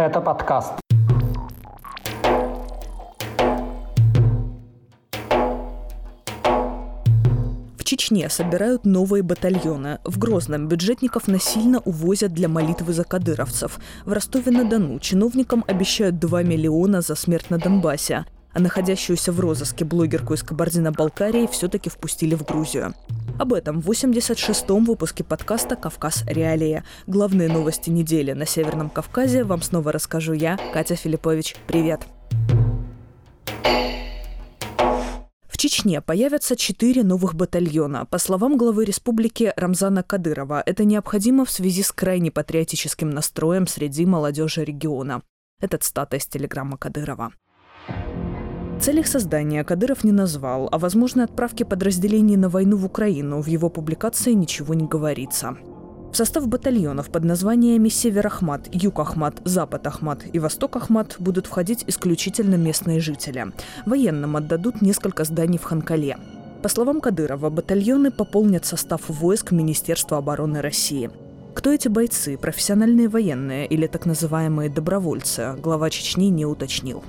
Это подкаст. В Чечне собирают новые батальоны. В Грозном бюджетников насильно увозят для молитвы за кадыровцев. В Ростове-на-Дону чиновникам обещают 2 миллиона за смерть на Донбассе а находящуюся в розыске блогерку из Кабардино-Балкарии все-таки впустили в Грузию. Об этом в 86-м выпуске подкаста «Кавказ. Реалия». Главные новости недели на Северном Кавказе вам снова расскажу я, Катя Филиппович. Привет! В Чечне появятся четыре новых батальона. По словам главы республики Рамзана Кадырова, это необходимо в связи с крайне патриотическим настроем среди молодежи региона. Этот стат из телеграмма Кадырова. Цель их создания Кадыров не назвал, а возможной отправке подразделений на войну в Украину в его публикации ничего не говорится. В состав батальонов под названиями Север Ахмат, Юг Ахмат, Запад Ахмат и Восток Ахмат будут входить исключительно местные жители. Военным отдадут несколько зданий в Ханкале. По словам Кадырова, батальоны пополнят состав войск Министерства обороны России. Кто эти бойцы, профессиональные военные или так называемые добровольцы, глава Чечни не уточнил.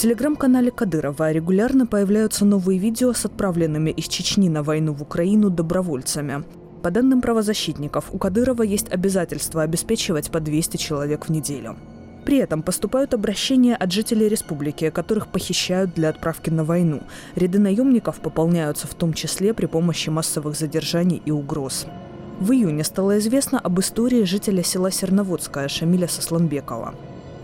Телеграм-канале Кадырова регулярно появляются новые видео с отправленными из Чечни на войну в Украину добровольцами. По данным правозащитников, у Кадырова есть обязательство обеспечивать по 200 человек в неделю. При этом поступают обращения от жителей республики, которых похищают для отправки на войну. Ряды наемников пополняются в том числе при помощи массовых задержаний и угроз. В июне стало известно об истории жителя села Серноводское Шамиля Сосланбекова.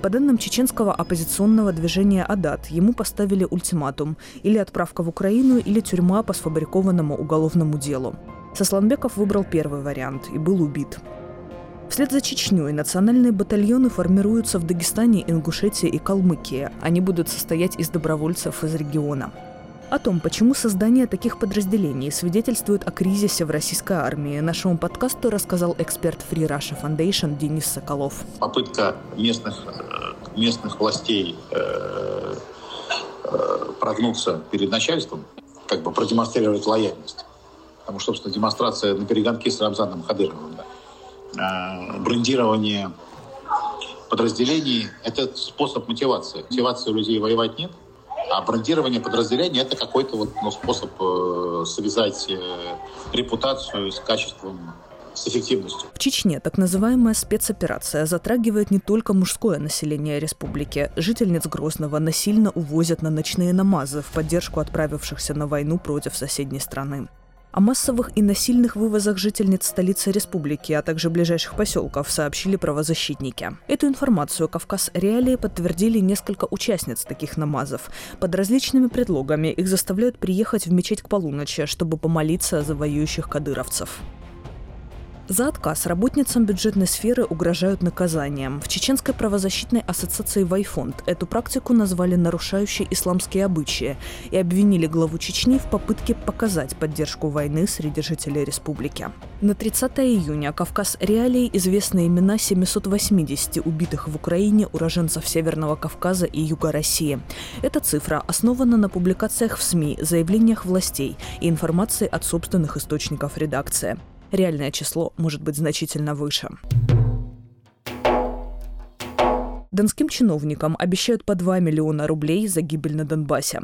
По данным чеченского оппозиционного движения «Адат», ему поставили ультиматум – или отправка в Украину, или тюрьма по сфабрикованному уголовному делу. Сосланбеков выбрал первый вариант и был убит. Вслед за Чечней национальные батальоны формируются в Дагестане, Ингушетии и Калмыкии. Они будут состоять из добровольцев из региона. О том, почему создание таких подразделений свидетельствует о кризисе в российской армии, нашему подкасту рассказал эксперт Free Russia Foundation Денис Соколов. Попытка местных, э, местных властей э, э, прогнуться перед начальством, как бы продемонстрировать лояльность. Потому что, собственно, демонстрация на перегонке с Рамзаном Хадыровым, да. э, брендирование подразделений – это способ мотивации. Мотивации у людей воевать нет – а брендирование подразделения – это какой-то вот, ну, способ э, связать э, репутацию с качеством с эффективностью. В Чечне так называемая спецоперация затрагивает не только мужское население республики. Жительниц Грозного насильно увозят на ночные намазы в поддержку отправившихся на войну против соседней страны. О массовых и насильных вывозах жительниц столицы республики, а также ближайших поселков сообщили правозащитники. Эту информацию «Кавказ Реалии» подтвердили несколько участниц таких намазов. Под различными предлогами их заставляют приехать в мечеть к полуночи, чтобы помолиться за воюющих кадыровцев. За отказ работницам бюджетной сферы угрожают наказанием. В Чеченской правозащитной ассоциации «Вайфонд» эту практику назвали нарушающей исламские обычаи и обвинили главу Чечни в попытке показать поддержку войны среди жителей республики. На 30 июня Кавказ Реалии известны имена 780 убитых в Украине уроженцев Северного Кавказа и Юга России. Эта цифра основана на публикациях в СМИ, заявлениях властей и информации от собственных источников редакции. Реальное число может быть значительно выше. Донским чиновникам обещают по 2 миллиона рублей за гибель на Донбассе.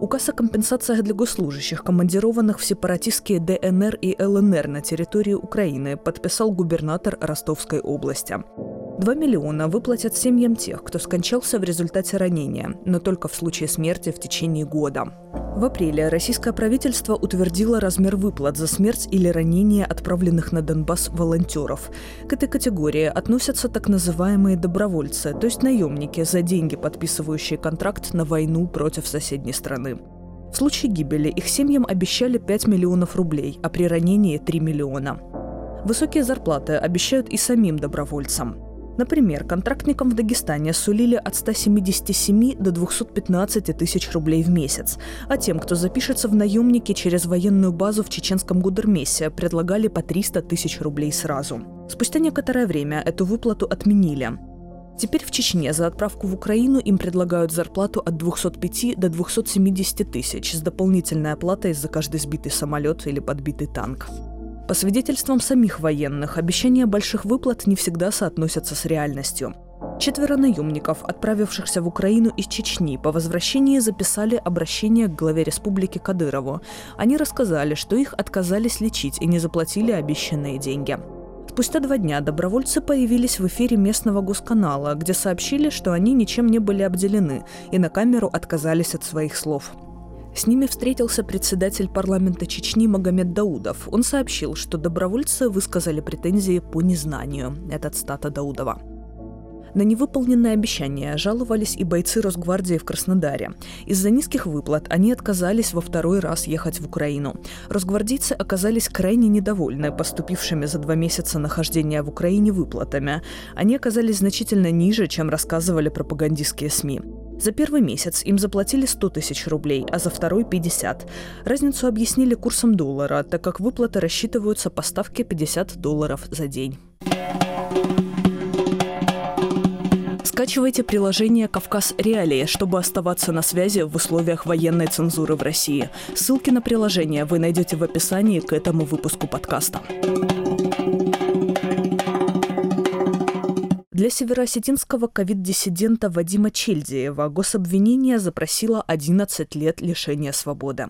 Указ о компенсациях для госслужащих, командированных в сепаратистские ДНР и ЛНР на территории Украины, подписал губернатор Ростовской области. 2 миллиона выплатят семьям тех, кто скончался в результате ранения, но только в случае смерти в течение года. В апреле российское правительство утвердило размер выплат за смерть или ранение отправленных на Донбасс волонтеров. К этой категории относятся так называемые добровольцы, то есть наемники, за деньги подписывающие контракт на войну против соседней страны. В случае гибели их семьям обещали 5 миллионов рублей, а при ранении 3 миллиона. Высокие зарплаты обещают и самим добровольцам. Например, контрактникам в Дагестане сулили от 177 до 215 тысяч рублей в месяц, а тем, кто запишется в наемники через военную базу в чеченском Гудермесе, предлагали по 300 тысяч рублей сразу. Спустя некоторое время эту выплату отменили. Теперь в Чечне за отправку в Украину им предлагают зарплату от 205 до 270 тысяч с дополнительной оплатой за каждый сбитый самолет или подбитый танк. По свидетельствам самих военных, обещания больших выплат не всегда соотносятся с реальностью. Четверо наемников, отправившихся в Украину из Чечни, по возвращении записали обращение к главе республики Кадырову. Они рассказали, что их отказались лечить и не заплатили обещанные деньги. Спустя два дня добровольцы появились в эфире местного госканала, где сообщили, что они ничем не были обделены и на камеру отказались от своих слов. С ними встретился председатель парламента Чечни Магомед Даудов. Он сообщил, что добровольцы высказали претензии по незнанию. Это цитата Даудова. На невыполненные обещания жаловались и бойцы Росгвардии в Краснодаре. Из-за низких выплат они отказались во второй раз ехать в Украину. Росгвардейцы оказались крайне недовольны поступившими за два месяца нахождения в Украине выплатами. Они оказались значительно ниже, чем рассказывали пропагандистские СМИ. За первый месяц им заплатили 100 тысяч рублей, а за второй – 50. Разницу объяснили курсом доллара, так как выплаты рассчитываются по ставке 50 долларов за день. Скачивайте приложение «Кавказ Реалии», чтобы оставаться на связи в условиях военной цензуры в России. Ссылки на приложение вы найдете в описании к этому выпуску подкаста. Для североосетинского ковид-диссидента Вадима Чельдиева гособвинение запросило 11 лет лишения свободы.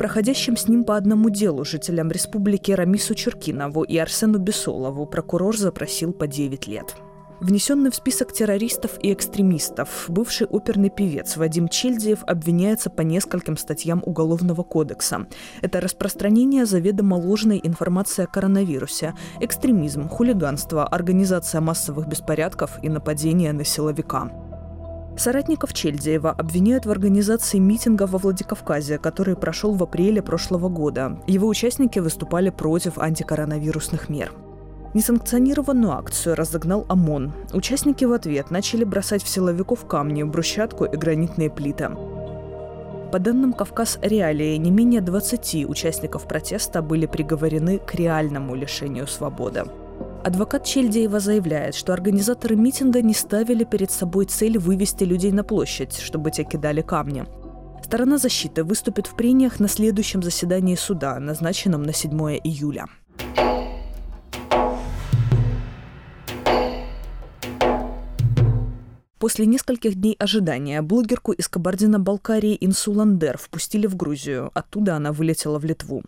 Проходящим с ним по одному делу жителям республики Рамису Черкинову и Арсену Бесолову прокурор запросил по 9 лет. Внесенный в список террористов и экстремистов, бывший оперный певец Вадим Чельдиев обвиняется по нескольким статьям Уголовного кодекса. Это распространение заведомо ложной информации о коронавирусе, экстремизм, хулиганство, организация массовых беспорядков и нападение на силовика. Соратников Чельдиева обвиняют в организации митинга во Владикавказе, который прошел в апреле прошлого года. Его участники выступали против антикоронавирусных мер. Несанкционированную акцию разогнал ОМОН. Участники в ответ начали бросать в силовиков камни, брусчатку и гранитные плиты. По данным Кавказ Реалии, не менее 20 участников протеста были приговорены к реальному лишению свободы. Адвокат Чельдеева заявляет, что организаторы митинга не ставили перед собой цель вывести людей на площадь, чтобы те кидали камни. Сторона защиты выступит в прениях на следующем заседании суда, назначенном на 7 июля. После нескольких дней ожидания блогерку из Кабардино-Балкарии Инсу Ландер впустили в Грузию. Оттуда она вылетела в Литву.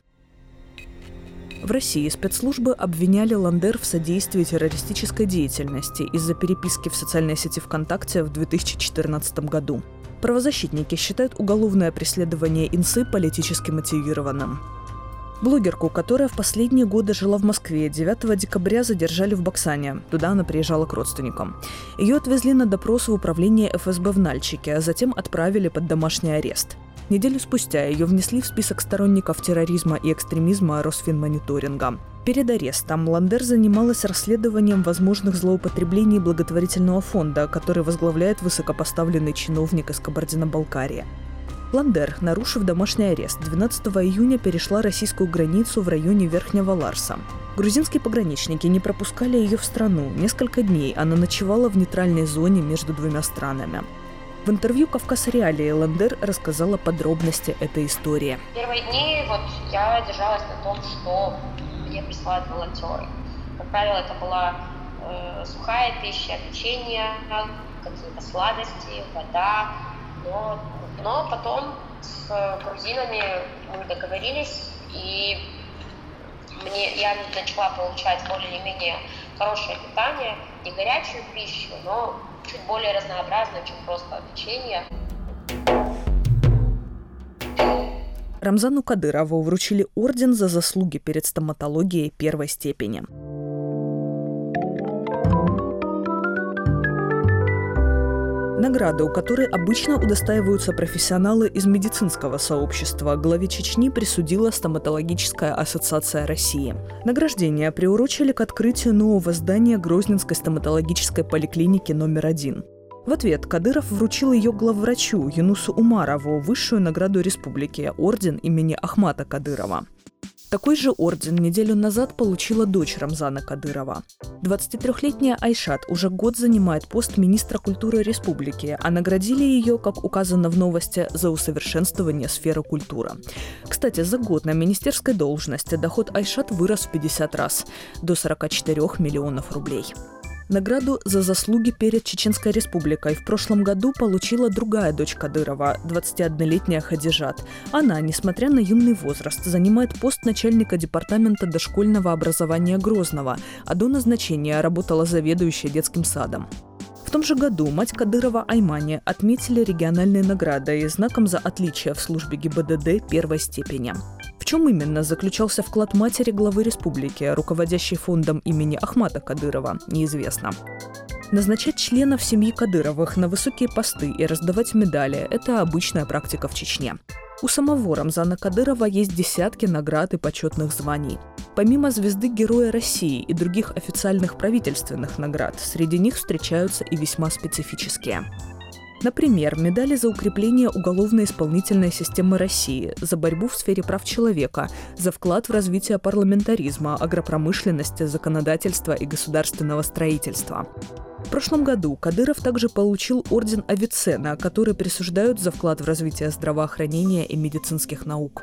В России спецслужбы обвиняли Ландер в содействии террористической деятельности из-за переписки в социальной сети ВКонтакте в 2014 году. Правозащитники считают уголовное преследование Инсы политически мотивированным. Блогерку, которая в последние годы жила в Москве, 9 декабря задержали в Баксане. Туда она приезжала к родственникам. Ее отвезли на допрос в управление ФСБ в Нальчике, а затем отправили под домашний арест. Неделю спустя ее внесли в список сторонников терроризма и экстремизма Росфинмониторинга. Перед арестом Ландер занималась расследованием возможных злоупотреблений благотворительного фонда, который возглавляет высокопоставленный чиновник из Кабардино-Балкарии. Ландер, нарушив домашний арест, 12 июня перешла российскую границу в районе Верхнего Ларса. Грузинские пограничники не пропускали ее в страну. Несколько дней она ночевала в нейтральной зоне между двумя странами. В интервью «Кавказ Реалии» Ландер рассказала подробности этой истории. Первые дни вот я держалась на том, что мне присылают волонтеры. Как правило, это была э, сухая пища, печенье, какие-то сладости, вода, но но потом с грузинами мы договорились, и мне, я начала получать более-менее хорошее питание, не горячую пищу, но чуть более разнообразную, чем просто печенье. Рамзану Кадырову вручили орден за заслуги перед стоматологией первой степени. Награда, у которой обычно удостаиваются профессионалы из медицинского сообщества, главе Чечни присудила Стоматологическая ассоциация России. Награждение приурочили к открытию нового здания Грозненской стоматологической поликлиники номер один. В ответ Кадыров вручил ее главврачу Юнусу Умарову высшую награду республики – орден имени Ахмата Кадырова. Такой же орден неделю назад получила дочь Рамзана Кадырова. 23-летняя Айшат уже год занимает пост министра культуры республики, а наградили ее, как указано в новости, за усовершенствование сферы культуры. Кстати, за год на министерской должности доход Айшат вырос в 50 раз – до 44 миллионов рублей. Награду за заслуги перед Чеченской республикой в прошлом году получила другая дочь Кадырова, 21-летняя Хадижат. Она, несмотря на юный возраст, занимает пост начальника департамента дошкольного образования Грозного, а до назначения работала заведующей детским садом. В том же году мать Кадырова Аймани отметили региональной наградой и знаком за отличие в службе ГИБДД первой степени. Чем именно заключался вклад матери главы республики, руководящей фондом имени Ахмата Кадырова, неизвестно. Назначать членов семьи Кадыровых на высокие посты и раздавать медали – это обычная практика в Чечне. У самого Рамзана Кадырова есть десятки наград и почетных званий. Помимо звезды Героя России и других официальных правительственных наград, среди них встречаются и весьма специфические. Например, медали за укрепление уголовно-исполнительной системы России, за борьбу в сфере прав человека, за вклад в развитие парламентаризма, агропромышленности, законодательства и государственного строительства. В прошлом году Кадыров также получил орден Авиценна, который присуждают за вклад в развитие здравоохранения и медицинских наук.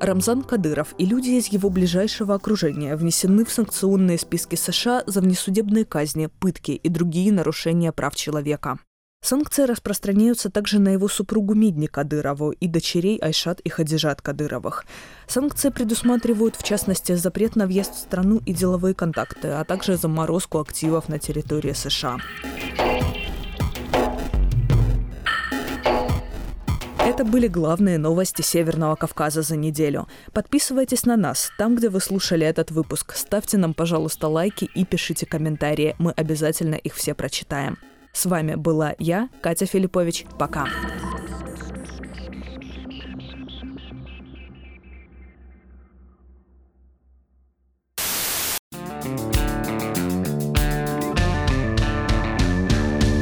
Рамзан Кадыров и люди из его ближайшего окружения внесены в санкционные списки США за внесудебные казни, пытки и другие нарушения прав человека. Санкции распространяются также на его супругу Мидни Кадырову и дочерей Айшат и Хадижат Кадыровых. Санкции предусматривают, в частности, запрет на въезд в страну и деловые контакты, а также заморозку активов на территории США. Это были главные новости Северного Кавказа за неделю. Подписывайтесь на нас там, где вы слушали этот выпуск. Ставьте нам, пожалуйста, лайки и пишите комментарии. Мы обязательно их все прочитаем. С вами была я, Катя Филиппович. Пока.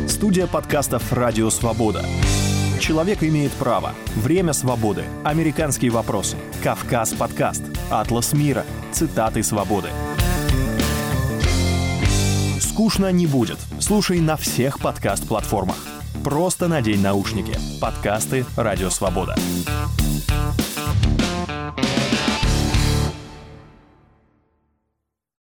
Студия подкастов «Радио Свобода». Человек имеет право. Время свободы. Американские вопросы. Кавказ подкаст. Атлас мира. Цитаты свободы. Скучно не будет. Слушай на всех подкаст-платформах. Просто надень наушники. Подкасты «Радио Свобода».